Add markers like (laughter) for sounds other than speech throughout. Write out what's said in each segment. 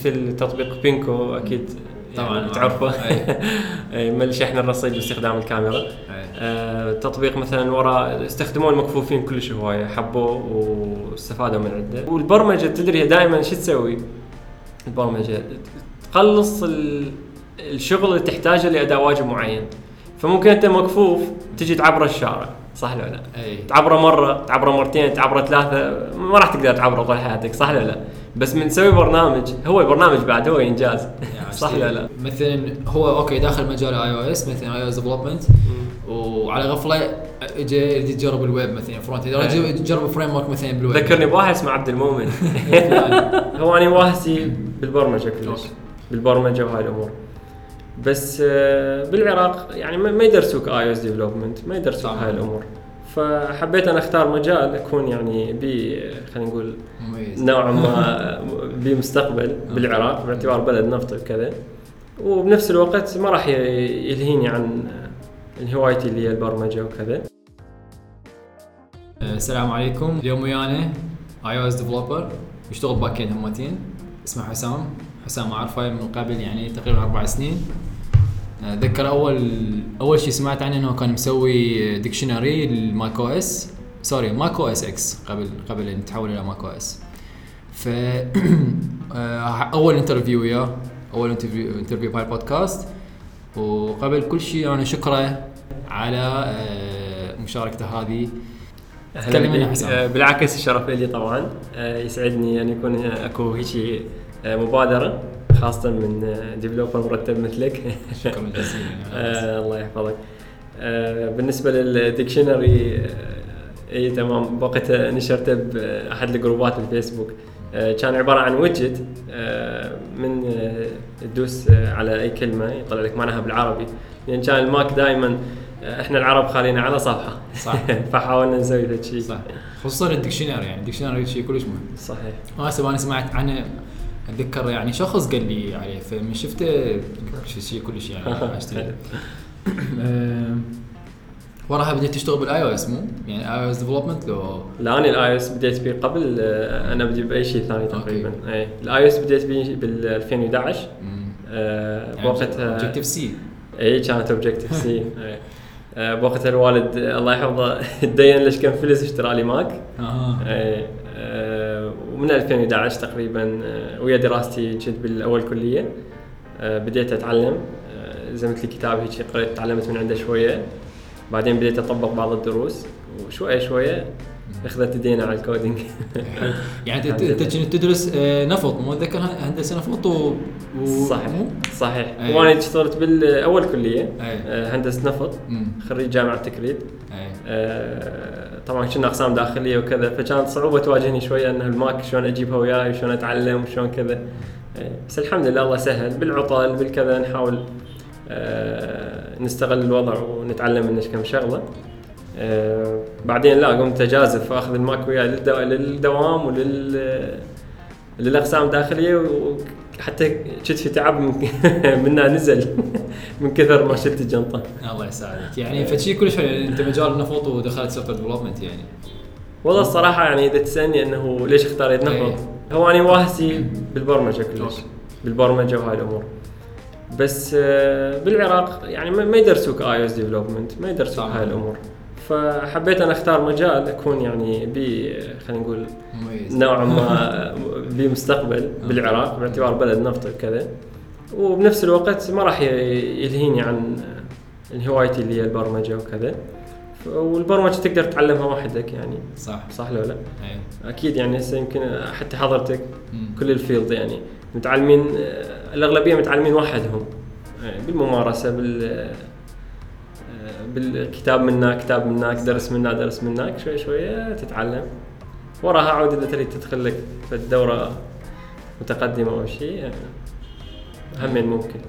مثل تطبيق بينكو أكيد طبعاً، يعني تعرفه أي. (laughs) أي، من شحن الرصيد باستخدام الكاميرا أي. آه، تطبيق مثلا ورا استخدموه المكفوفين كلش هواية حبوه واستفادوا من عنده والبرمجة تدري دائما شو تسوي البرمجة تقلص ال- الشغل اللي تحتاجه لأداء واجب معين فممكن أنت مكفوف تجي تعبر الشارع صح ولا لا؟ أي تعبره مرة تعبره مرتين تعبره ثلاثة ما راح تقدر تعبره طول حياتك صح ولا لا؟ بس من تسوي برنامج. هو البرنامج بعد هو إنجاز. (laughs) صح ولا لا؟ مثلا هو okay داخل مجال اي أو اس مثلا اي أو اس ديفلوبمنت وعلى غفلة اجى يجرب الويب مثلا front. يجرب framework مثلا بالويب. ذكرني بواحد اسمه عبد المؤمن. (laughs) هو أنا واهسي بالبرمجة كلش. بالبرمجة وهاي الأمور. بس آه، بالعراق يعني ما يدرسوك iOS development ما يدرسوك. هاي الأمور. فحبيت أنا أختار مجال اكون يعني بي خلينا نقول مميز. نوعا ما (laughs) بمستقبل بالعراق باعتبار بلد نفط وكذا. وبنفس الوقت ما راح يلهيني عن هوايتي اللي هي البرمجة وكذا. آه، السلام عليكم. اليوم ويانا iOS developer يشتغل back end همتين اسمه حسام. حسام أعرفه من قبل يعني تقريبا أربع سنين. أتذكر اول أول شيء سمعت عنه إنه كان مسوي dictionary لل Mac OS. sorry Mac OS X قبل قبل إن تحول إلى Mac OS. ف (clears throat) أول interview وياه. أول interview interview بهاي البودكاست. وقبل كل شيء أنا شكره على آه، مشاركته هذه. تكلم. آه، بالعكس الشرف لي طبعا. آه، يسعدني ان يكون أكو هيك مبادرة. خاصة من developer مرتب مثلك. شكرا جزيلا (laughs) آه، الله يحفظك. آه، بالنسبة لل dictionary آه، إي تمام. بوقتها نشرته باحد ال groupات بالفيسبوك. آه، كان عبارة عن widget من تدوس على أي كلمة يطلع لك معناها بالعربي. لأن كان ال Mac دائما إحنا العرب خالينا على صفحة. صح. (laughs) فحاولنا نسوي ذا الشيء صح. خصوصا ال dictionary يعني ال dictionary شيء كلش مهم. صحيح. هسه أنا سمعت عنه أتذكر يعني شخص قال لي عليه فمن شفته شيء شيء كلش يعني (laughs) أشتري. وراها بديت تشتغل بالاي أو اس مو؟ يعني اي أو اس ديفلوبمنت لو لا أنا الاي اس بديت به قبل آه، أنا بدي بأي شيء ثاني. تقريبا. اي الاي اس بديت به بال 2011 مم. آه، يعني بوقتها اوبجكتيف سي اي كانت (laughs) اوبجكتيف سي بوقتها الوالد الله يحفظه (laughs) تدين ليش كم فلس اشترى لي ماك. آه، ومن 2011 تقريبا آه، ويا دراستي كنت بالأول كلية آه، بديت أتعلم آه، لزمت لي كتاب هيك قريت تعلمت من عنده شوية. بعدين بديت أطبق بعض الدروس وشوية شوية أخذت ايدينا على ال coding. (laughs) يعني انت كنت تدرس آه، نفط مو أتذكر هندسة نفط و, و... صحيح؟ صحيح. أي. وأنا اشتغلت بالأول كلية أي. آه، هندسة نفط. خريج جامعة تكريت. أي. آه، طبعا كنا أقسام داخلية وكذا فكانت صعوبة تواجهني شوية ان ال Mac شلون أجيبها وياي وشلون أتعلم وشلون كذا. بس الحمد لله الله سهل. بالعطل بالكذا نحاول نستغل الوضع ونتعلم منه كم شغلة. آه، بعدين لا قمت أجازف وأخذ ال Mac وياي للدو- للدوام ولل للأقسام الداخلية وحتى كتفي تعب من (laughs) منها نزل (laughs) من كثر ما شلت الجنطة الله يساعدك يعني فشي كلش يعني أنت مجال نفط ودخلت software development يعني والله الصراحة يعني إذا تسألني إنه ليش اختاريت إيه. نفط؟ هو أنا واهسي بالبرمجة كلش okay. بالبرمجة وهاي الأمور بس آه، بالعراق يعني ما يدرسوك iOS development ما يدرسوك. هاي الأمور فحبيت أنا أختار مجال أكون يعني بي خلينا نقول مميز. نوعا ما (laughs) بمستقبل بالعراق باعتبار بلد نفط وكذا. وبنفس الوقت ما راح يلهيني عن هوايتي اللي هي البرمجة وكذا. والبرمجة تقدر تتعلمها وحدك يعني. صح. صح لو لا؟ أي. أكيد يعني هسه يمكن حتى حضرتك مم. كل الفيلد يعني. متعلمين الأغلبية متعلمين وحدهم. يعني بالممارسة بال بالكتاب من هناك كتاب من هناك درس من هناك درس من هناك شوي شوي تتعلم. وراها عود إذا تريد تدخل لك في الدورة متقدمة أو شيء همين ممكن.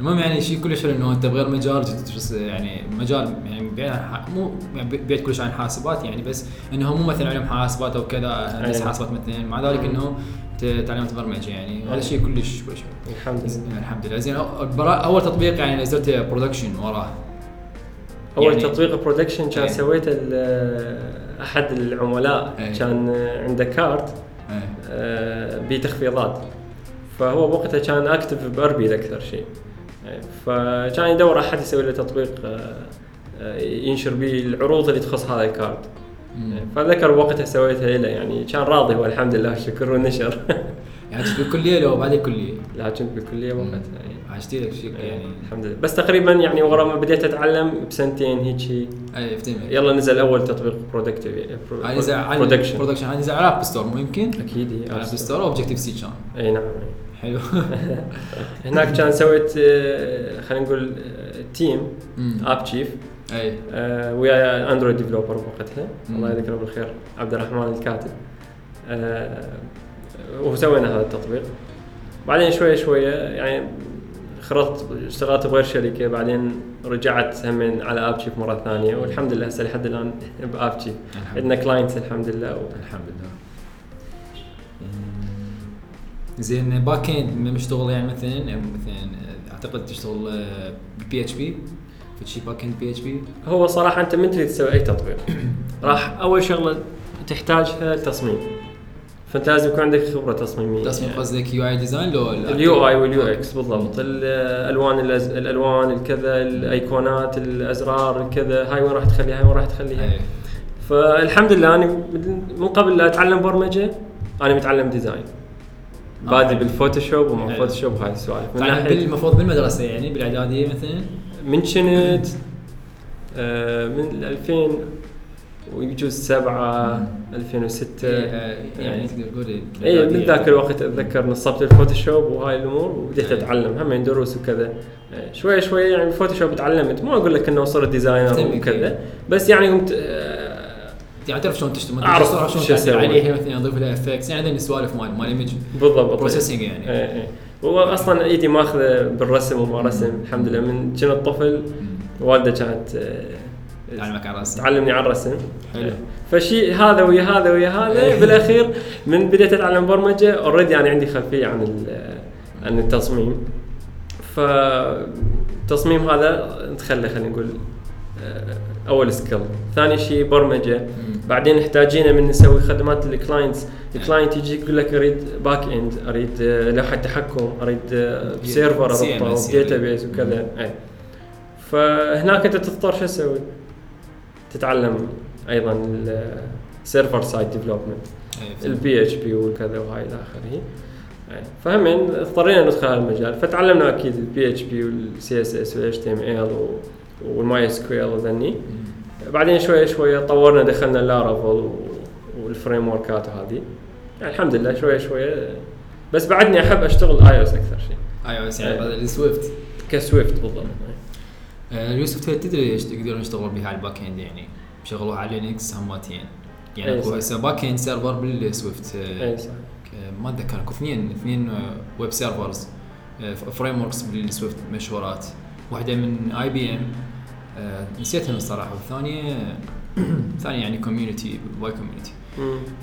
المهم يعني شيء كلش حلو إنه أنت بغير مجال تدرس يعني مجال يعني بعيد عن مو يعني بعيد كلش عن حاسبات يعني بس إنه مو مثلا علم حاسبات أو كذا أيوة. حاسبات مثلا مع ذلك إنه تعلمت برمجه يعني. هذا شيء كلش كلش حلو الحمد لله. الحمد لله. زين أول تطبيق يعني نزلته production وراه اول يعني- تطبيق production كان أي. سويته أحد العملاء أي. كان عنده card إيه آه، بتخفيضات فهو بوقتها كان active باربيل أكثر شيء إيه، فكان يدور أحد يسوي له تطبيق آه، آه، ينشر به العروض اللي تخص هذا ال card. إيه، فذكر وقتها سويتها له يعني كان راضي هو الحمد لله شكر ونشر يعني كنت بالكليه لو بعد الكليه لا كنت بالكليه وقتها إيه. عشتي لك شيء يعني. الحمد لله. بس تقريبا يعني ورا ما بديت أتعلم بسنتين هيك. أي يلا نزل أول تطبيق productive production production هاي نزل على App Store مو يمكن؟ أكيد إيه، على App Store. Objective-C كان إي. نعم حلو. (laughs) هناك كان سويت آه، خلينا نقول تيم. اب تشيف أي. آه، ويا اندرويد ديفلوبر بوقتها مم. الله يذكره بالخير عبد الرحمن الكاتب. آه، وسوينا هذا التطبيق. بعدين شوية شوية يعني خرجت اشتغلت بغير شركة بعدين رجعت همين على اب شيف مرة ثانية والحمد لله هسه لحد الآن (laughs) باب شيف الحمد عندنا كلاينتس الحمد لله. و... الحمد لله. زين باك اند ما مشتغل يعني مثلا مثلا أعتقد تشتغل بي اتش بي في شيء باك اند بي اتش بي هو صراحة أنت من تريد تسوي أي تطبيق (coughs) راح أول شغلة تحتاجها التصميم. فانت لازم يكون عندك خبرة تصميمية تصميم. قصدك UI design لو ال UI وال UX بالضبط الألوان الأز- الألوان الكذا الأيقونات الأزرار الكذا هاي وين راح تخليها هاي وين راح تخليها أي. فالحمد لله أنا من قبل لا أتعلم برمجة أنا متعلم design بادي. بال Photoshop وما حلو. Photoshop هاي السوالف من تعلم ناحيه المفروض بالمدرسة يعني بالإعدادية مثلا من كنت آه، من 2000 ويجوز 7 2006 إيه، آه، يعني تقدر تقول اي بالإعدادية. من ذاك الوقت أتذكر نصبت ال Photoshop وهاي الأمور وبديت أي. أتعلم هم دروس وكذا. شوي شوي يعني ال Photoshop تعلمت. مو أقول لك إنه صرت designer وكذا أكيد. بس يعني قمت آه، يعني تعرف شلون تشتغل؟ أعرف شلون تعدل أسوي. عليها مثلا أضيف لها effects يعني عندنا سوالف مال مال image بالضبط. processing يعني. اي اي هو أصلا إيدي ماخذة بالرسم وما رسم الحمد لله. من كنت طفل والدة كانت آه، تعلمك على راسك تعلمني على الرسم. حلو. فشيء هذا ويا هذا ويا هذا. بالأخير من بديت اتعلم برمجة already أنا عندي خلفية عن عن التصميم. فالتصميم هذا نتخلى خلينا نقول آه، أول skill ثاني شيء برمجة. بعدين محتاجين من نسوي خدمات لل clients ال client يجي يقول لك أريد back end أريد آه، لوحة تحكم أريد server اربطه. database وكذا. اي فهناك أنت تضطر شو تسوي؟ تتعلم أيضا ال server side development. ال PHP وكذا وهاي إلى آخره. فهم هين اضطرينا ندخل هذا المجال فتعلمنا أكيد البي اتش بي والسي اس اس والاتش تي ام ال وال MySQL وذني. بعدين شوية شوية طورنا دخلنا Laravel وال framework ات وهذه يعني الحمد لله شوية شوية بس بعدني أحب أشتغل اي أو اس أكثر شيء اي أو اس يعني. بدل ال Swift ك Swift بالضبط آه، يوسف هل تدري إيش يقدرون يشتغلون بها على ال back end يعني شغلوها على Linux هماتين يعني أي أكو. هسه back end server بال Swift اي صح ك- ما أتذكر أكو اثنين اثنين web servers frameworks بال Swift مشهورات واحدة من IBM نسيتها الصراحة والثانية (clears throat) ثانية يعني community واي community.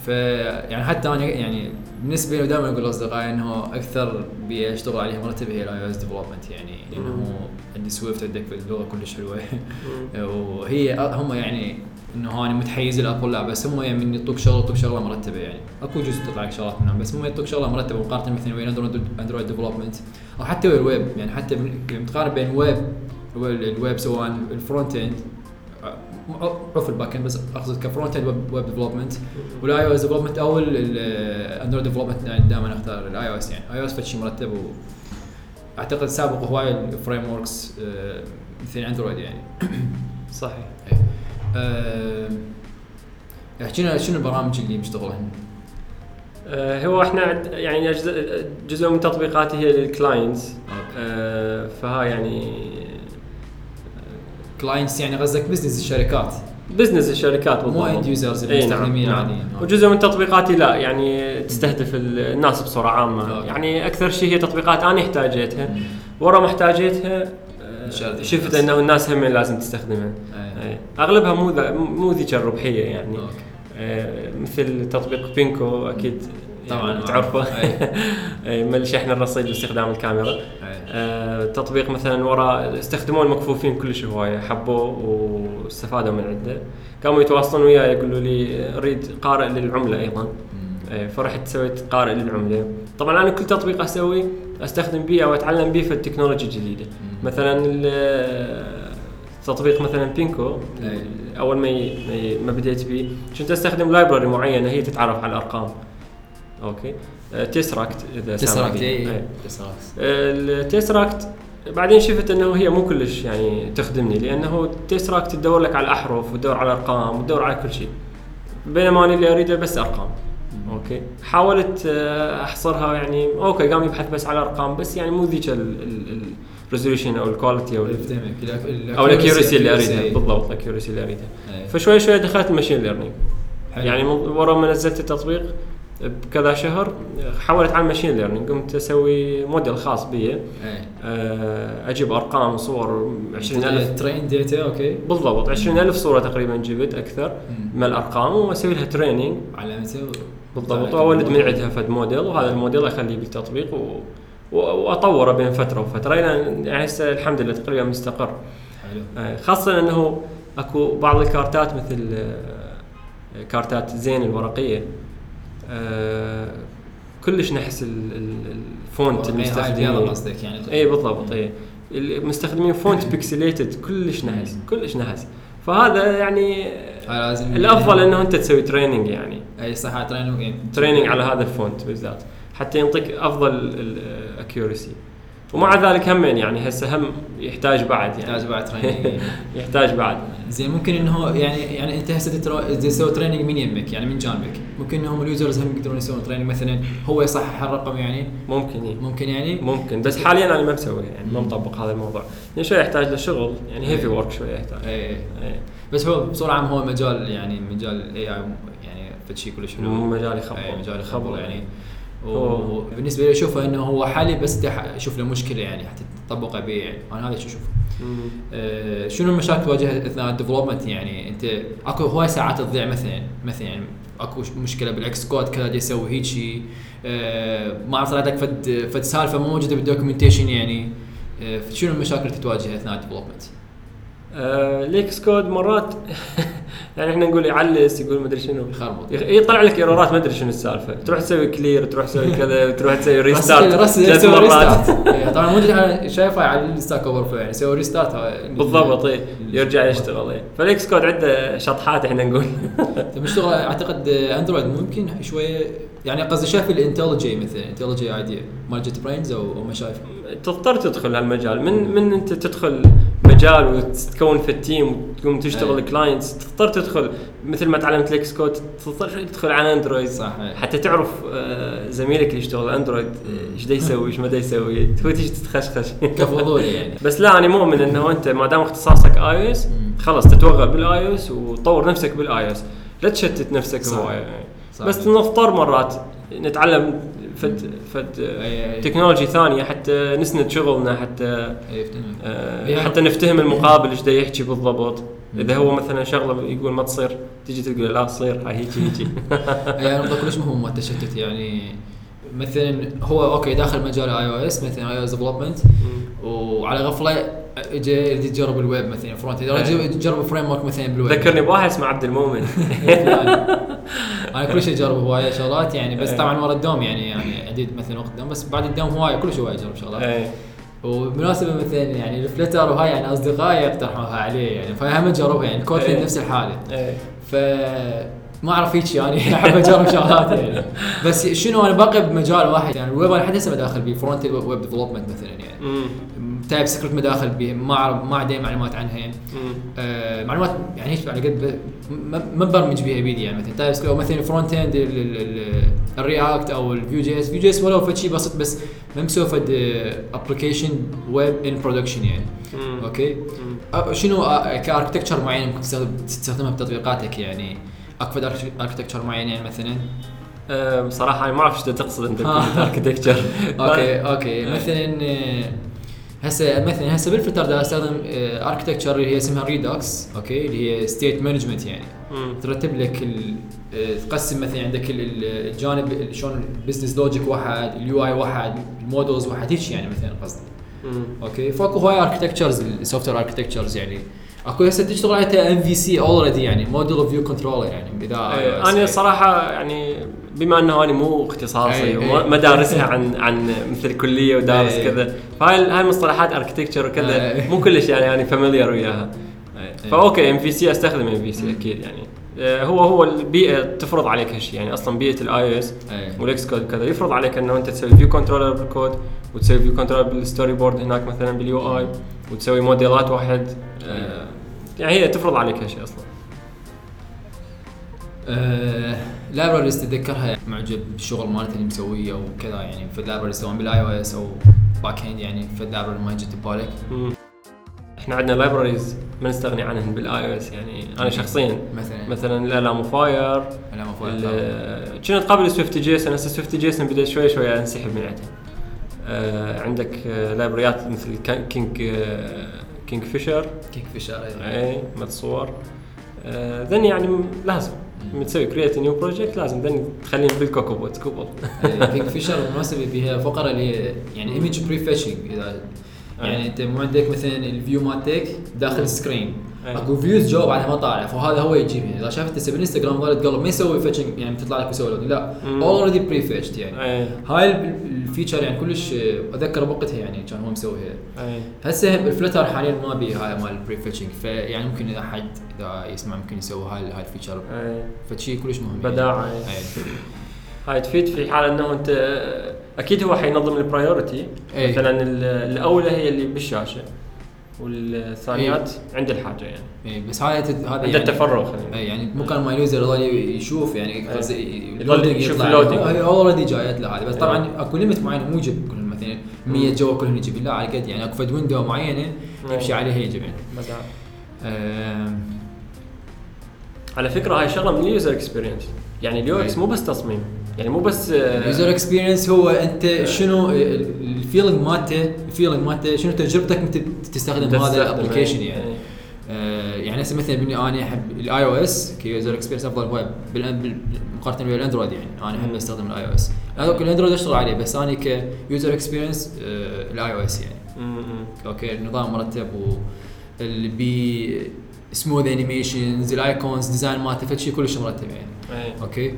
فيعني حتى أنا يعني بالنسبة لي دائما أقول لأصدقائي إنه أكثر بيئه أشتغل عليها مرتب هي ال iOS development يعني لأنه. عندي Swift عندك اللغة كلش حلوة. (laughs) وهي هم يعني إنه أنا متحيز ل Apple لا بس هم يعني من يعطوك شغله يعطوك شغلة مرتبة يعني أكو جزء تطلع لك شغلات منهم بس هم يعطوك شغلة مرتبة مقارنة مثلا ويا Android Android development أو حتى الويب يعني حتى بن- متقارن بين الويب الويب سواء الفرونت اند عرف الباك اند بس اقصد ك front end web development وال iOS development أو ال Android development دائما أختار ال iOS يعني. iOS شيء مرتب و أعتقد سابق هواي ال frameworks مثل Android يعني. (coughs) صحيح. أه احكي لنا شنو البرامج اللي مشتغلهن؟ آه، هو إحنا يعني جزء من تطبيقاتي هي لل clients آه، فهاي يعني clients يعني قصدك business الشركات business الشركات مو بالضبط. end users إي المستخدمين نعم، العاديين. نعم. وجزء من تطبيقاتي لا يعني تستهدف ال- الناس بصوره عامة أوكي. يعني أكثر شيء هي تطبيقات أنا احتاجيتها ورا ما احتاجيتها شفت الناس. أنه الناس هم لازم تستخدمها أي. أي. أغلبها مو مو ذيك الربحية يعني أوكي. مثل تطبيق بينكو أكيد يعني طبعاً، تعرفه أي. (laughs) أي، مال شحن الرصيد باستخدام الكاميرا. آه، تطبيق مثلا ورا استخدموه المكفوفين كلش هواية حبوه واستفادوا من عنده. قاموا يتواصلون وياي يقولوا لي أريد قارئ للعملة أيضا. آه، فرحت سويت قارئ للعملة. طبعا أنا كل تطبيق أسوي أستخدم بيه أو أتعلم بيه في ال technology الجديدة. مثلا تطبيق مثلا بينكو. أول ما ما بديت بيه كنت أستخدم library معينة هي تتعرف على الأرقام. أوكي. آه، Tesseract إذا سامع Tesseract بيه. اي ال Tesseract بعدين شفت إنه هي مو كلش يعني تخدمني لأنه ال Tesseract تدور لك على الأحرف وتدور على الأرقام وتدور على كل شيء. بينما أنا اللي أريده بس أرقام. أوكي. حاولت آه، أحصرها يعني أوكي قام يبحث بس على أرقام بس يعني مو ذيك ال resolution أو ال quality أو أو ال accuracy اللي. اريدها بالضبط ال accuracy اللي اريدها إيه. فشوي شوي دخلت ال machine learning. يعني ورا ما نزلت التطبيق بكذا شهر حولت على ال machine learning قمت أسوي موديل خاص بي. إيه. آه، أجيب أرقام وصور 20000 train data أوكي. بالضبط. 20000 صورة تقريبا جبت أكثر مم. من الأرقام وأسوي لها training علامته بالضبط. وأولد من عندها فد موديل وهذا الموديل أخليه بالتطبيق و... و- وأطوره بين فترة وفترة إلى يعني هسه الحمد لله تقريبا مستقر. حلو. آه، خاصة إنه أكو بعض الكارتات مثل آه، كارتات زين الورقية. آه، كلش نحس ال- ال- ال font إيه، هاي المستخدمين. قصدك يعني. اي بالضبط اي مستخدمين font (laughs) pixelated كلش نحس كلش نحس. فهذا يعني هاي لازم الأفضل إنه أنت تسوي training يعني. إي صح هاي training training على هذا ال font بالذات. حتى ينطيك أفضل ال accuracy ومع ذلك همين يعني هسه هم يحتاج بعد يعني يحتاج بعد training (laughs) يحتاج بعد زين ممكن إنه يعني يعني أنت هسه تسوي training من يمك يعني من جانبك ممكن إنهم ال users هم يقدرون يسوون تريننج مثلا هو يصحح الرقم يعني ممكن إيه. ممكن يعني ممكن بس حاليا أنا ما مسوي يعني ما. مطبق هذا الموضوع لأن شوي يحتاج له شغل يعني heavy إيه. work شوي يحتاج اي إيه. بس هو بصورة عامة هو مجال يعني مجال ال AI يعني فد شيء كلش حلو مو مجال يخبر. اي مجال يخبر. يخبر يعني وبالنسبة لي أشوفه إنه هو حالي بس أشوف له مشكلة يعني حتى تطبقه بيه يعني أنا هذا شو أشوفه. آه، شنو المشاكل تواجهها إثناء ال development يعني أنت أكو هواي ساعات تضيع مثلا مثلا يعني أكو مشكلة بال Xcode كذا يسوي هيك شيء آه، ما طلعت لك فد فد سالفة مو موجودة بال documentation يعني. آه، شنو المشاكل اللي تواجهها إثناء ال development؟ آه ل Xcode مرات (laughs) يعني إحنا نقول يعلس يقول مدري شنو. يخربط. يخ- يطلع لك error ات ما أدري شنو السالفة. تروح تسوي clear تروح تسوي كذا (laughs) تروح تسوي restart ثلاث مرات. (laughs) إيه، طبعا مو شايفه على ال Stack Overflow يعني يسوي restart بالضبط اي يرجع يشتغل اي فل Xcode عنده شطحات إحنا نقول. طيب اشتغل أعتقد Android ممكن شوية. يعني قصدي شايف ال IntelliJ مثلا IntelliJ IDEA مال JetBrains أو ما شايفه تضطر تدخل هالمجال. من من أنت تدخل مجال وتتكون في ال team وتقوم تشتغل. clients تضطر تدخل مثل ما تعلمت ل Xcode تضطر تدخل على Android صح. حتى تعرف آه، زميلك اللي يشتغل Android إيش دا يسوي إيش ما دا يسوي تو تيجي تتخشخش كفضولي يعني (laughs) بس لا أنا مؤمن إنه أنت ما دام اختصاصك iOS. خلاص تتوغل بال iOS وطور نفسك بال iOS لا تشتت نفسك. هواية صح. بس نضطر مرات نتعلم فد فد. technology ثانية حتى نسند شغلنا حتى افتهم. آه، يعني- حتى نفتهم المقابل إيش يحكي بالضبط إذا هو مثلا شغلة يقول ما تصير تجي تقول لا تصير هاي هيجي هيجي (laughs) يعني نقطة كلش مهم مال التشتت يعني مثلا هو أوكي داخل مجال iOS مثلا iOS development وعلى غفلة اجى يريد يجرب الويب مثلا front. يجرب framework مثلا بالويب ذكرني بواحد اسمه عبد المؤمن (laughs) أنا كل شيء اجرب هوايه شغلات يعني بس أي. طبعا ورا الدوم يعني يعني عندي مثلا وقت الدوم بس بعد الدوم هوايه كل شيء هوايه أجرب شغلات إيه. وبمناسبة مثلا يعني ال Flutter وهاي يعني أصدقائي يقترحوها عليه يعني فهم اجربها يعني Kotlin. نفس الحالة إيه. ف ما أعرف هيك يعني (laughs) أحب اجرب شغلات يعني. بس شنو أنا باقي بمجال واحد يعني الويب أنا لحد هسه داخل بيه front web development مثلا يعني. TypeScript مداخل به ما أعرف ما عندي معلومات عنها يعني. آه معلومات يعني هيك على قد ما ما برمج بها بيدي يعني مثلا. TypeScript أو مثلا front-end ال React أو ال Vue JS Vue JS ولو فد شيء بسيط بس ما مسوي فد application web in production يعني. أوكي؟ شنو آه، architecture معين ممكن تستخدم- تستخدمها بتطبيقاتك يعني؟ أكو architecture معين يعني مثلا؟ بصراحه أنا ما أعرف إيش تقصد انت. architecture أوكي (laughs) أوكي. مثلا آه، هسه مثلا هسه بال Flutter دا أستخدم architecture اللي هي اسمها Redux أوكي اللي هي state management يعني. ترتب لك آه، تقسم مثلا عندك ال- ال- الجانب ال- شلون ال business logic واحد ال UI واحد ال models واحد هيك يعني مثلا قصدي. أوكي فأكو هواي architectures ال software architectures يعني. أكو هسه تشتغل على MVC already يعني model of view controller يعني إذا إيه، أنا صراحة يعني بما أنه أنا مو اختصاصي أي، وما. ما دارسها عن عن مثل كلية ودارس. كذا فهاي هاي المصطلحات architecture وكذا. مو كلش يعني يعني familiar وياها إيه. فاوكي ام في سي أستخدم ام في سي أكيد يعني هو هو البيئه تفرض عليك هالشيء يعني أصلا بيئه ال iOS أي. وال Xcode كذا يفرض عليك إنه أنت تسوي view controller بالكود وتسوي view controller بال storyboard هناك مثلا بال UI وتسوي موديلات واحد يعني هي تفرض عليك هالشيء أصلا. لايبراريز تتذكرها يعني معجب بالشغل مالته اللي مسويه وكذا يعني في لايبراريز سواء بالاي أو إس أو باك اند يعني في لايبراري ما جت ببالك. إحنا عندنا لايبراريز ما نستغني عنهن بالآي أو إس يعني أنا شخصيا. مثلا. مثلا الالام فاير لا فوق كنت قبل سويفت جيسون هسه سويفت جيسون بدأ شوي شوي انسحب من عندها آه عندك آه لايبريات مثل كينج آه كينج فيشر. كيك فيشر اي متصور ذن يعني لازم. لما تسوي create new project لازم ذن تخليهم بال CocoaPods Kingfisher بالمناسبه بيها فقرة اللي يعني image prefetching إذا يعني أنت مو عندك مثلا ال view مالتك داخل ال screen. أكو views جوا بعدها ما طالع فهذا هو يجيب. يعني إذا شافت هسه بالانستغرام ظل تقلب ما يسوي fetching يعني تطلع لك يسوي لا مم. already prefetched يعني. اي هاي ال- ال feature يعني كلش اتذكر بوقتها يعني كان هو مسويها هسه ال Flutter حاليا ما بي هاي مال ال prefetching فيعني ممكن إذا حد إذا يسمع ممكن يسوي هاي هاي ال feature فشي كلش مهم بداعة، يعني. أي. أي. هاي تفيد في حال إنه أنت أكيد هو حينظم ال priority. مثلا ال- الأولى هي اللي بالشاشة والثانيات عند الحاجة يعني. اي بس هاي تت- هذا عند يعني التفرغ خلينا اي يعني مو كان ما ال user يظل يشوف يعني. قصدي يظل يشوف يطلع. ال loading. هي already جايت له هذه بس أي. طبعا أكو limit معين مو يجيب كلهم مثلا 100 جوا كلهم يجيب لا على قد يعني. أكو فد window معينة يمشي. عليها يجيب يعني على فكرة هاي شغلة من اليوزر اكسبيرينس يعني ال UX. مو بس تصميم. يعني مو بس آه، ال user experience هو أنت شنو ال feeling مالته ال feeling مالته شنو تجربتك أنت تستخدم هذا ال application. يعني أي. آه، يعني هسه مثلا بني أنا أحب ال iOS ك user experience أفضل هو مقارنه ويا الأندرويد يعني أنا أحب. أستخدم ال iOS الأندرويد أشتغل عليه بس أنا ك user experience ال iOS يعني. أوكي النظام مرتب و اللي بي smooth animations ال icons design مالته فد شيء كلش مرتب يعني أي. أوكي آه،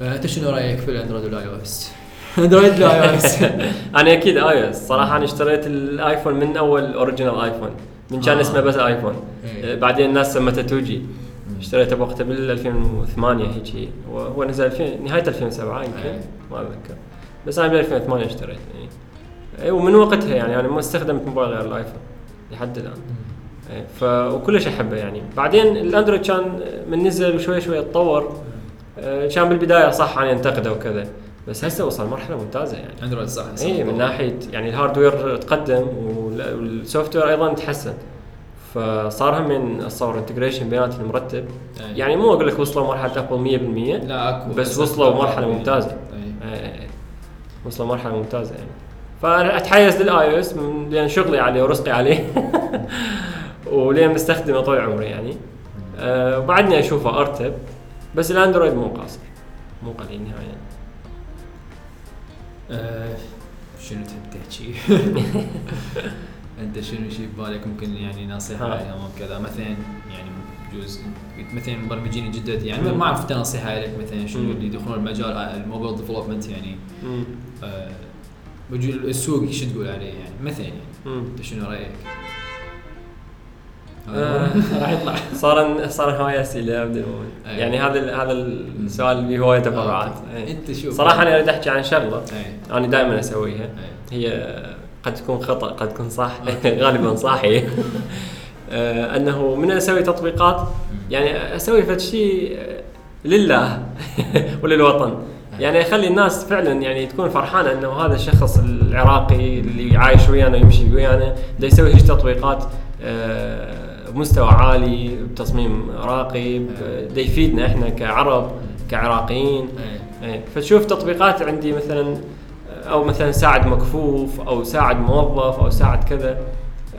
أنت شنو رأيك في الأندرويد وال iOS؟ أندرويد والاي أو اس أنا أكيد iOS صراحة أنا اشتريت الآيفون من أول original iPhone من كان آه. اسمه بس ايفون إيه. بعدين الناس سمته 2G اشتريته بوقته بال 2008 هيك هو نزل 2000 نهاية 2007 يمكن. إيه. ما أتذكر. بس أنا بال 2008 اشتريت. يعني اي ومن وقتها يعني أنا ما استخدمت موبايل غير الآيفون لحد الآن. إيه، ف وكلش أحبه يعني. بعدين الأندرويد كان من نزل وشوي شوي تطور. كان بالبداية صح أنا ينتقده وكذا. بس هسه وصل مرحلة ممتازة يعني. اندرويد صح اي من ناحية يعني ال hardware تقدم وال- وال software أيضا تحسن. فصار هم من الصور integration بيناتهم مرتب أي. يعني مو أقول لك وصلوا مرحلة Apple 100% لا أكو. بس وصلوا مرحلة ممتازة. أي. إيه، وصلوا مرحلة ممتازة يعني. فانا اتحيز لل iOS لأن شغلي عليه ورزقي عليه. (laughs) ولين مستخدمه طول عمري يعني. أه وبعدني أشوفه أرتب. بس الأندرويد مو قاصر مو قليل نهائيا آه، شنو تحب تحكي؟ (laughs) أنت شنو شيء ببالك ممكن يعني نصيحه أو كذا مثلا يعني جزء مثلا مبرمجين جدد يعني. ما أعرف انت نصيحه لك مثلا شنو. اللي يدخلون المجال آه، ال mobile development يعني. آه، السوق شو تقول عليه يعني مثلا يعني. أنت شنو رأيك؟ آه. راح يطلع. صار صار هواي أسئلة عبد المؤمن. يعني هذا هذا السؤال اللي آه، أي. أنت شوف صراحة أنا أريد أحكي عن شغلة أنا دائما أسويها. هي قد تكون خطأ قد تكون صح. (laughs) غالبا صح هي آه، أنه من أسوي تطبيقات يعني أسوي فد شيء آه، لله (laughs) وللوطن. يعني أخلي الناس فعلا يعني تكون فرحانة أنه هذا الشخص العراقي اللي عايش ويانا يمشي ويانا دا يسوي هيك تطبيقات آه، بمستوى عالي بتصميم راقي دا يفيدنا إحنا كعرب كعراقيين. اي إيه. فتشوف تطبيقات عندي مثلا أو مثلا ساعد مكفوف أو ساعد موظف أو ساعد كذا.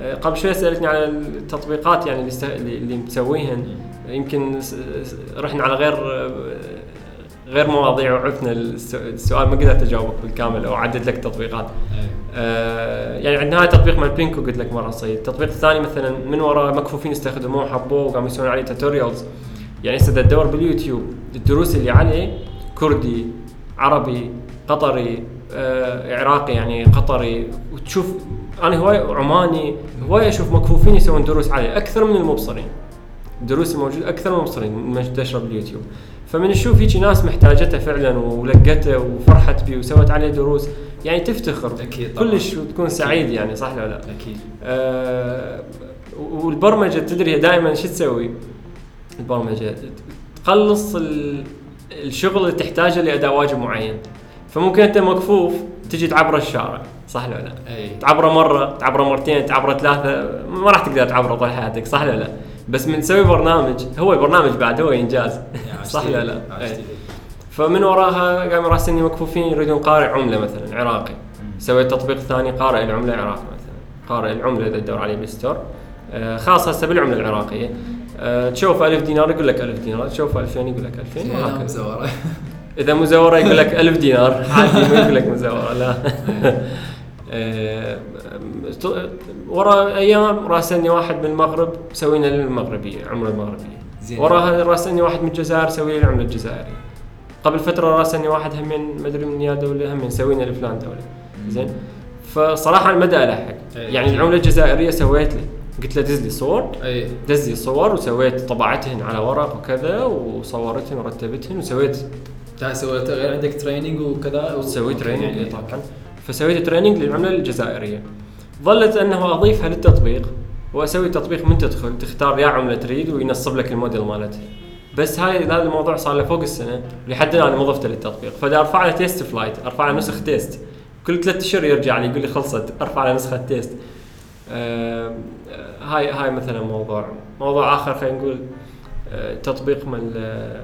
آه، قبل شوي سألتني على التطبيقات يعني اللي. اللي مسويهن. يمكن س- س- رحنا على غير غير مواضيع وعفنا الس- السؤال ما قدرت أجاوبك بالكامل أو عدد لك تطبيقات. آه، يعني عندنا هاي تطبيق مال بلينكو قلت لك مرة صيد التطبيق الثاني مثلا من وراء مكفوفين يستخدموه حبوه وقاموا يسوون عليه tutorials يعني هسه تدور باليوتيوب الدروس اللي عليه كردي عربي قطري آه، عراقي يعني قطري وتشوف أنا هواي عماني هواي أشوف مكفوفين يسوون دروس عليه. أكثر من المبصرين. الدروس الموجوده أكثر من المبصرين منتشره باليوتيوب. فمن تشوف هيك ناس محتاجته فعلا ولقته وفرحت بيه وسوت عليه دروس يعني تفتخر أكيد طبعاً. كلش وتكون سعيد يعني صح ولا لا؟ أكيد آه والبرمجة تدري دائما شو تسوي؟ البرمجة تقلص ال- الشغل اللي تحتاجه لاداء واجب معين فممكن أنت مكفوف تجي تعبر الشارع صح ولا لا؟ أي تعبره مرة تعبره مرتين تعبره ثلاثة ما راح تقدر تعبره طول حياتك صح ولا لا؟ بس من تسوي برنامج. هو البرنامج بعد هو إنجاز. (laughs) صح ولا لا؟ إيه. فمن وراها قاموا راسلني مكفوفين يريدون قارئ عملة مثلا عراقي. سويت تطبيق ثاني قارئ العملة العراقي مثلا. قارئ العملة اذا تدور عليه بالستور آه، خاص هسه بالعملة العراقية. آه، تشوف 1000 دينار يقول لك 1000 دينار تشوف 2000 يقول لك 2000 وهكذا. مزورة. (laughs) إذا مزورة يقول لك 1000 دينار. (laughs) عادي ما يقول لك مزورة لا. آه، ت- ورا أيام راسلني واحد من المغرب سوينا للمغربية عمله المغربية. زين. وراها راسلني واحد من الجزائر سوي لي العملة الجزائرية. قبل فترة راسلني واحد همين ما أدري من يا دولة همين سوينا لفلان دولة. زين. فصراحة المدى ألحق. إيه. يعني العملة الجزائرية سويت لي. قلت له دز لي صور. اي دز لي صور وسويت طبعتهن على ورق وكذا وصورتهن ورتبتهن وسويت. انت سويت غير عندك training وكذا؟ سويت training يعني إيه طبعا. فسويت training للعملة الجزائرية. ظلت أنه أضيفها للتطبيق وأسوي تطبيق من تدخل تختار يا عملة تريد وينصب لك الموديل مالتها بس هاي هذا الموضوع صار له فوق السنة لحد الآن ما ضفته للتطبيق. فدا أرفع له TestFlight أرفع له نسخ test كل ثلاث اشهر يرجع لي يقول لي خلصت أرفع له نسخة test آه هاي هاي مثلا موضوع. موضوع آخر خلينا نقول آه تطبيق من ال-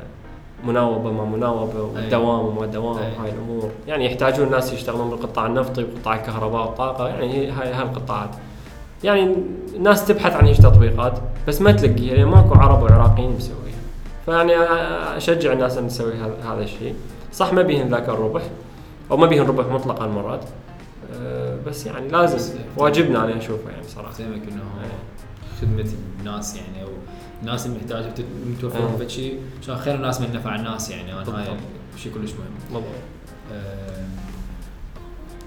مناوبة ما مناوبة والدوام وما دوام. وهاي الأمور. يعني يحتاجون ناس يشتغلون بالقطاع النفطي وقطاع الكهرباء والطاقه يعني هاي هاي القطاعات. يعني الناس تبحث عن هيك تطبيقات بس ما تلقيها لأن ماكو عرب وعراقيين مسويها. فيعني أشجع الناس إن تسوي هذا- الشيء. صح ما بيهن ذاك الربح أو ما بيهن ربح مطلقا مرات. أه، بس يعني لازم. واجبنا أنا اشوفه يعني صراحة. زي ما قلنا إيه. خدمة الناس يعني أو الناس المحتاجه بت- متوفر لهم إيه. فد شيء. عشان خير الناس من نفع الناس يعني أنا هاي. شيء كلش مهم. بالضبط. آه،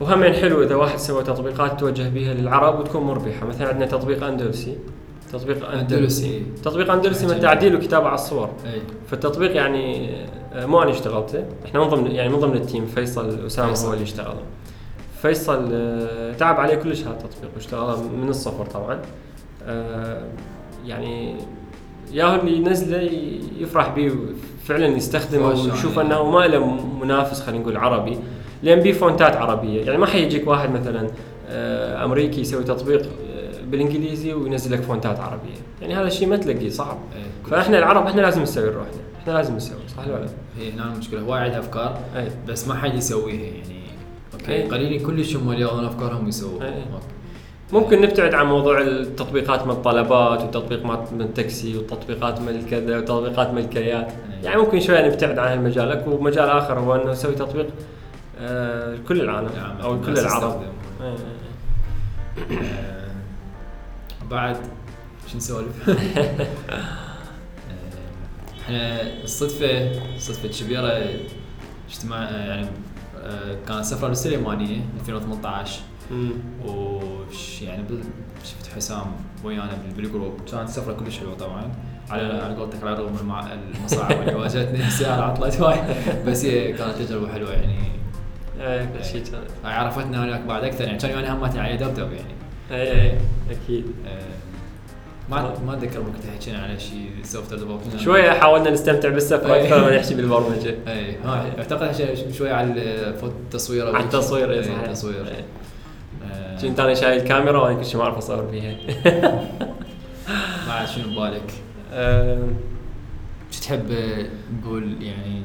وهم يعني حلو إذا واحد سوى تطبيقات توجه بها للعرب وتكون مربحة. مثلا عندنا تطبيق أندلسي. تطبيق أندلسي. تطبيق أندلسي من. تعديل وكتابة على الصور. أي. فالتطبيق يعني آه، مو أنا اشتغلته. إحنا من ضمن يعني من ضمن ال team فيصل أسامة. هو اللي اشتغله فيصل آه، تعب عليه كلش هذا التطبيق. واشتغله من الصفر طبعا. آه، يعني ياهو اللي ينزله يفرح به فعلا يستخدمه. ويشوف أنه ما له منافس خلينا نقول عربي لأن بيه fontات عربية يعني ما حيجيك واحد مثلا آه، أمريكي يسوي تطبيق آه، بالإنجليزي وينزل لك fontات عربية يعني هذا الشيء ما تلاقيه صعب. فإحنا العرب إحنا لازم نسوي روحنا إحنا لازم نسوي صح ولا لا؟ هي هنا المشكلة وايد أفكار أي بس ما حد يسويها يعني أوكي. قليلين كلش هم اللي ياخذون أفكارهم ويسووها. ممكن نبتعد عن موضوع التطبيقات من الطلبات وتطبيقات من التاكسي وتطبيقات من الكذا وتطبيقات من الكريات إيه. يعني ممكن شوية نبتعد عن هالمجال أكو مجال آخر هو إنه نسوي تطبيق آه العالم نعم، أو كل العرب تستخدمه. إيه. آه، بعد شو نسولف؟ (laughs) آه، إحنا الصدفة صدفة شبيرة اجتماع آه، يعني كانت سفره للسليمانيه 2018 مم. وش يعني شفت حسام ويانا بال- بالجروب. كانت سفره كلش حلوة طبعا. على على قولتك على رغم المصاعب اللي واجهتني (laughs) السياره عطلت وايد. بس هي كانت تجربة حلوة يعني. إيه كل شيء كان. عرفتنا هناك بعد أكثر. يعني كان يعني همتني على دبدب يعني. إيه إيه، أكيد. آه، ما ما أتذكر وقت حكينا على شيء software development. شوية حاولنا نستمتع بالسفرة إيه. أكثر ما نحكي بالبرمجة. اي ها أعتقد حكينا شوي على التصوير على التصوير اي إيه، التصوير. إيه. كنت أنا شايل الكاميرا وأنا كل شيء ما أعرف أصور فيها. (laughs) بعد شنو ببالك؟ شو تحب نقول يعني؟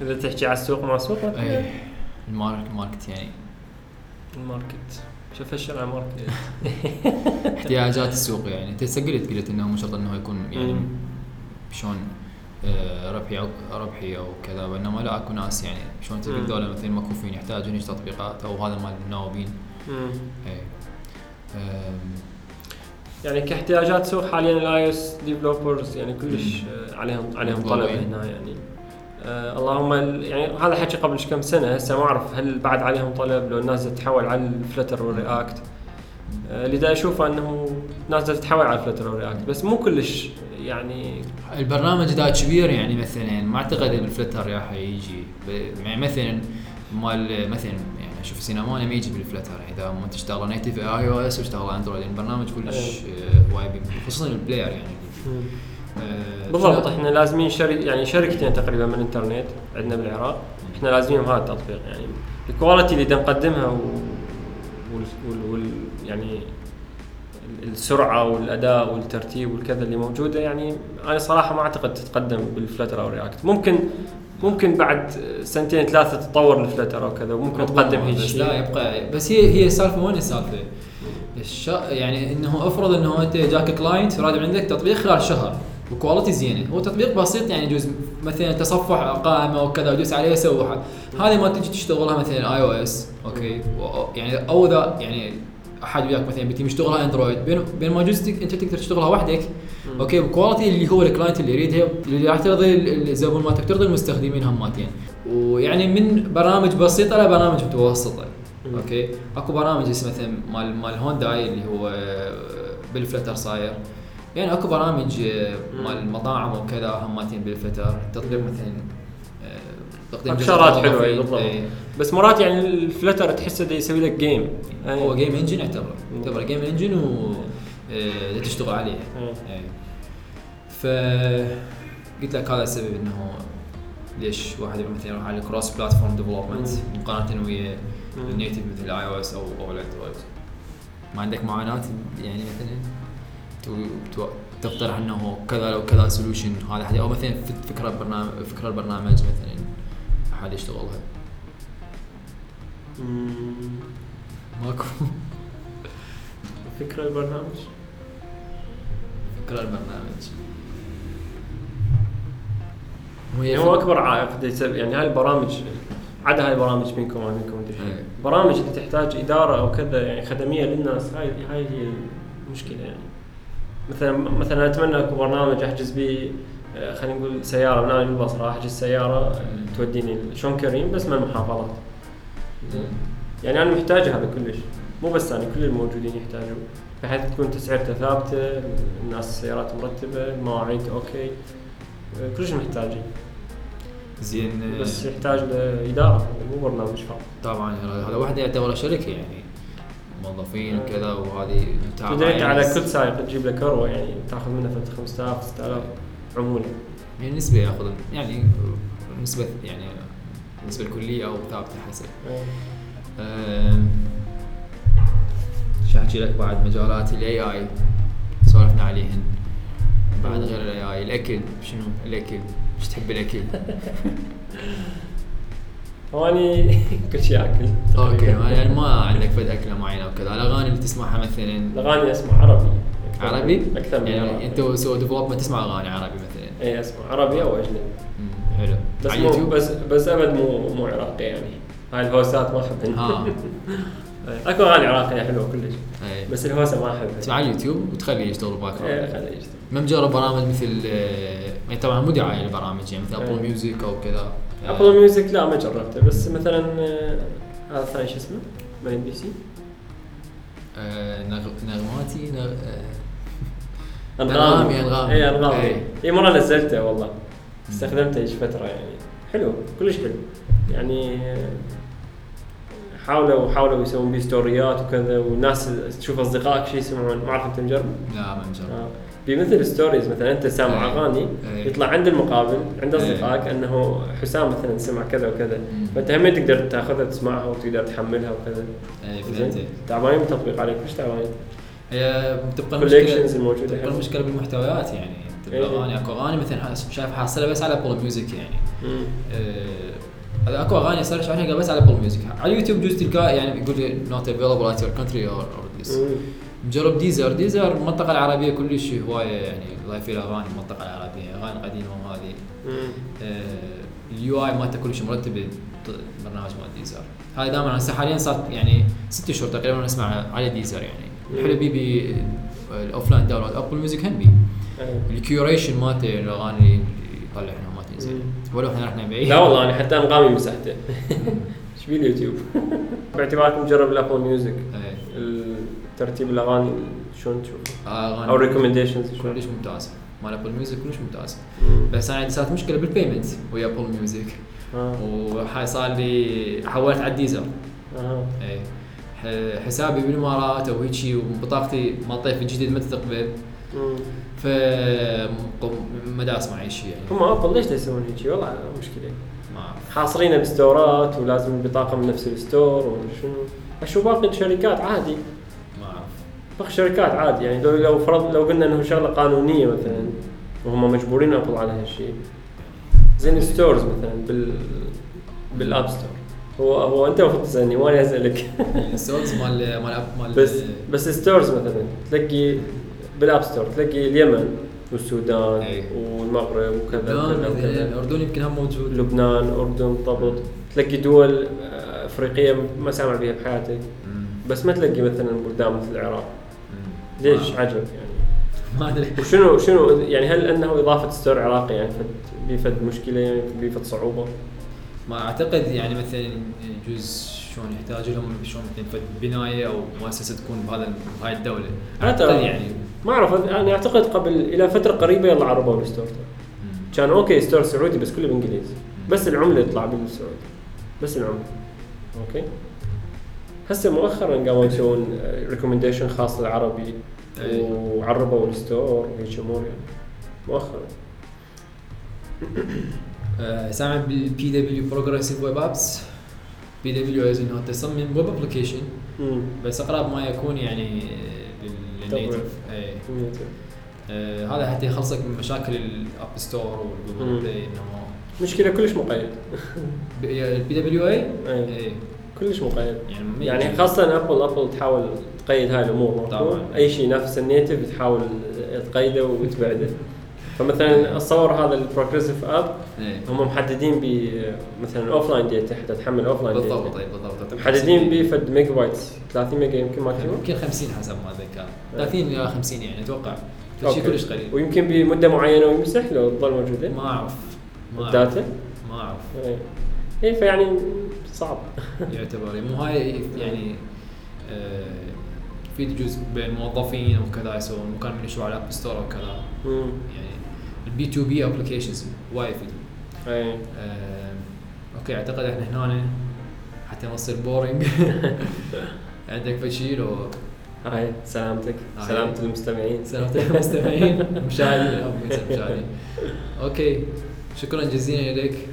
إذا تحكي على السوق ما سوق مثلاً؟ اي ال market market يعني. ال market. شوف هالشيء على ال market. (laughs) (laughs) احتياجات السوق يعني. انت قلت قلت إنه مو شرط إنه يكون يعني. شلون آه، ربحي أو ربحي أو كذا بينما لا أكو ناس يعني شلون تلقى. ذولا مثلا مكفوفين يحتاجون تطبيقات أو هذا مال أم، يعني كاحتياجات سوق حاليا ال iOS developers يعني كلش. آه، عليهم عليهم طلب. هنا يعني. آه اللهم ال- يعني هذا حكي قبل كم سنة هسه ما أعرف هل بعد عليهم طلب لو الناس تتحول على ال Flutter وال React آه اللي دا اشوفه إنه الناس دا تتحول على الفلتر والرياكت بس مو كلش يعني. البرنامج دا كبير يعني مثلا ما أعتقد ال Flutter راح يجي. يعني مثلا مال مثلا يعني أشوف سينما ما يجي بال Flutter يعني. إذا ما تشتغل native iOS واشتغل أندرويد يعني البرنامج كلش آه، هواي بي- خصوصا ال player يعني. آه، بالضبط إحنا لازمين شركه يعني شركتين تقريبا من الإنترنت عندنا بالعراق. إحنا لازمين هذا التطبيق يعني. ال quality اللي نقدمها و... وال... وال... وال... يعني السرعة والأداء والترتيب والكذا اللي موجودة يعني أنا صراحة ما أعتقد تتقدم بال Flutter أو React ممكن ممكن بعد سنتين ثلاثة تتطور ال Flutter أو كذا وممكن تقدم هيك شيء لا يبقى بس هي هي السالفه وين السالفه؟ الشا يعني إنه أفرض إنه أنت جاك client راد عندك تطبيق خلال شهر و quality زينة. هو تطبيق بسيط يعني يجوز مثلا تصفح قائمه وكذا ويدوس عليه واحد هذه ما تجي تشتغلها مثلا iOS okay يعني أو اذا يعني أحد وياك مثلا بتي يشتغلها اندرويد بين بين ما يجوز تك- أنت تقدر تشتغلها وحدك. okay ب quality اللي هو ال client اللي يريدها اللي راح ترضي ال- الزبون مالتك ترضي المستخدمين هماتين ويعني من برامج بسيطة لبرامج متوسطة. okay؟ أكو برامج اسمها مثلا مال مال هونداي اللي هو آه، بال Flutter صاير. يعني أكو برامج آه، مال المطاعم وكذا هماتين بال Flutter. تطبيق مثلا تقديم إضافي. أي بالضبط. إيه. بس مرات يعني ال Flutter تحسه يسوي لك game هو game engine يعتبر. يعتبر game engine و آه، تشتغل عليه إيه. إيه ف قلت لك هذا السبب إنه ليش واحد مثلا يروح على ال cross platform development. مقارنة ويا. ال native مثل iOS أو أو الاندرويد ما عندك معاناة يعني مثلا تقترح إنه كذا لو كذا solution هذا أو مثلا فكرة برنامج فكرة البرنامج مثلا احد يشتغلها. ماكو فكرة البرنامج فكرة البرنامج يعني هو أكبر عائق يعني هاي البرامج عدا هاي البرامج منكم وما منكم مدري. إيه. برامج اللي تحتاج إدارة أو كذا يعني خدمية للناس هاي هاي هي المشكلة يعني مثلا مثلا أتمنى أكو برنامج أحجز به خلينا نقول سيارة من أنا للبصره احجز سياره آه، توديني شون كريم؟ بس من المحافظات. يعني أنا محتاج هذا كلش. مو بس أنا كل الموجودين يحتاجون. بحيث تكون تسعيرته ثابتة الناس السيارات مرتبة المواعيد أوكي. آه، كلش محتاجين. زين بس يحتاج لاداره مو برنامج فقط. طبعا هذا واحد يعتبر شركة يعني. موظفين وكذا وهذه تدري يعني. على كل سائق تجيب له كروة يعني تأخذ منه فترة 5000 6000 عموله يعني نسبة ياخذ يعني نسبة يعني النسبة الكلية أو ثابتة حسب أم، شو أحكي لك بعد؟ مجالات الاي اي سولفنا عليهن. بعد غير الاي اي الاكل شنو؟ الاكل إيش تحب الاكل؟ (laughs) اني (laughs) كل شيء اكل أوكي يعني ما عندك فد أكلة معينة وكذا. الأغاني اللي تسمعها مثلا؟ الأغاني أسمع عربي. عربي؟ أكثر من يعني عربي. انت سو ديفلوبمنت تسمع أغاني عربي مثلا؟ اي أسمع. عربي أو أجنبي. حلو. بس على مو بس بس أبد مو مو عراقي يعني. هاي الهوسات ما احبها ها إيه، (laughs) أكو أغاني عراقية حلوة كلش. اي بس الهوسة ما أحبها. تسمع على اليوتيوب وتخليه يشتغل background خليه يشتغل. ما مجرب برامج مثل آه، يعني طبعا مو دعاية للبرامج يعني مثل Apple إيه. Music أو كذا. آه، ابل ميوزك لا ما جربته. بس مثلا آه، هذا الثاني شو اسمه؟ من بي سي؟ آه، نغ- نغماتي نغ... انغامي أنغامي، أنغامي. اي انغامي إيه. اي مرة نزلته والله استخدمته إيش فترة يعني حلو كلش حلو يعني حاولوا حاولوا يسوون بيه ستوريات وكذا والناس تشوف أصدقائك شو يسمعون ما أعرف أنت مجرب لا ما مجرب آه. بمثل stories مثلا أنت سامع إيه. أغاني إيه. يطلع عند المقابل عند إيه. أصدقائك أنه حسام مثلا سمع كذا وكذا. فأنت هم تقدر تاخذها تسمعها وتقدر تحملها وكذا اي فهمت تعبانين بالتطبيق عليك مش تعبانين هي تبقى المشكلة الموجودة تبقى. المشكلة بالمحتويات يعني. تبقى إيه. اغاني أكو أغاني مثلا شايف حاصله بس على Apple Music يعني. هذا أكو أغاني search عليها بس على Apple Music على اليوتيوب جوز تلقاه يعني يقول not available at your country or مم. مجرب Deezer Deezer المنطقة العربية كلش هواية يعني. ضايفين اغاني المنطقة العربية. أغاني قديمة وهذه ال UI مالته كلش مرتب برنامج مال Deezer هذا دائما هسه حاليا صار يعني ست شهور تقريبا أسمع على Deezer يعني. الحلو بي بي ال offline download Apple Music هم بي إيه. ال curation مالته الاغاني اللي يطلع لنا مالته زين. مم. ولو إحنا رحنا بعيد لا والله أنا حتى انغامي مسحته. إيش بي اليوتيوب باعتبارك مجرب ال Apple Music إيه. ترتيب الاغاني شلون تشوف اغاني أو recommendations كلش ممتازه مال Apple Music كلش ممتازه بس أنا عندي صارت مشكلة بال payment ويا Apple Music وهاي صار لي حولت على ال Deezer اي ح- حسابي بالإمارات أو هيجي وبطاقتي مال طيف الجديد ما تستقبل ف ما اسمع اي شيء يعني. هم Apple ليش يسوون هيك والله مشكلة. ما أعرف. حاصرينه بستورات ولازم البطاقه من نفس ال store ومدري شنو أشوف باقي؟ الشركات عادي. ما أعرف. باقي الشركات عادي يعني. لو لو فرض لو قلنا إنه شغلة قانونية مثلا وهم مجبورين Apple على هالشيء. زين ال stores مثلا بال بال App Store. هو هو انت المفروض تسألني وأنا أسألك. ال stores مال مال مال بس بس stores مثلا تلاقي بال App Store تلاقي اليمن والسودان أي. والمغرب وكذا وكذا الأردن يمكن هم موجود. لبنان أردن طبط تلاقي دول آه، أفريقية ما سامع بها بحياتك. بس ما تلاقي مثلا بلدان مثل العراق. ليش ما- عجب يعني؟ (laughs) ما أدري. وشنو شنو يعني هل أنه إضافة store عراقي يعني فد بيفد مشكلة يعني بيفد صعوبة؟ ما أعتقد يعني مثلا يجوز شلون يحتاج لهم شلون مثلا بناية أو مؤسسة تكون بهذا بهاي الدولة. أعتقد يعني ما أعرف أنا أعتقد قبل إلى فترة قريبة يلا عربوا ال store. كان أوكي store سعودي بس كله بالانجليزي بس العملة يطلع بالسعودي. بس العملة. أوكي. هسه مؤخرا قاموا يسوون recommendation خاص للعربي. وعربوا ال store وهيك أمور يعني. مؤخرا. آه، سامع بال PW progressive web apps PWAs انه تصمم web application بس أقرب ما يكون يعني لل native اي آه، هذا حتى يخلصك من مشاكل ال App Store وال Google. Play إنه مشكلة كلش مقيد. ال PWA أي. كلش مقيد. يعني يعني خاصة ابل ابل تحاول تقيد هاي الأمور طبعاً. أي شيء نفس ال native تحاول تقيده وتبعده. فمثلا اتصور هذا ال progressive app إيه. هم محددين ب مثلا offline data حتى تحمل offline بالضبط اي بالضبط. محددين ب فد ميجا بايت 30 mega يمكن maximum يمكن 50 حسب ما أتذكر. 30 إلى 50 يعني أتوقع. شيء. كلش قليل. ويمكن بمدة معينة ويمسح لو تظل موجودة. ما أعرف. ما. ال data؟ ما أعرف. اي إيه، فيعني صعب. (laughs) يعتبر. مو هاي يعني آه، في جزء بين موظفين وكذا يسوون. مكان من يشتغلوا على App Store أو كذا. امم يعني ال B2B applications وايد يفيدون اي آه، أوكي أعتقد إحنا هنا حتى ما تصير boring (laughs) عندك فشي لو هاي سلامتك. هاي. سلامة المستمعين. سلامتك المستمعين. (laughs) مشاهدين. مشاهدين. أوكي شكرا جزيلا لك.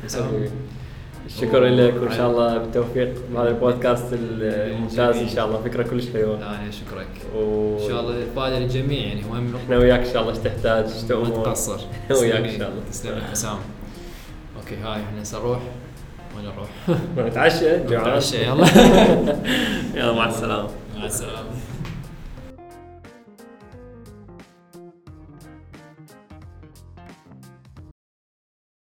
الشكر لك وإن شاء الله بالتوفيق بهذا البودكاست الممتاز إن شاء الله. فكرة كلش حلوة. أنا اشكرك و... إن شاء الله الفائده للجميع يعني مهم إحنا وياك إن شاء الله إيش تحتاج إيش ما تؤمر تقصر. (laughs) وياك إن شاء. الله. تسلم حسام. أوكي هاي إحنا هسه نروح وين نروح؟ (laughs) نتعشى جوعان. نتعشى يلا. (laughs) يلا مع السلامة. مع السلامة.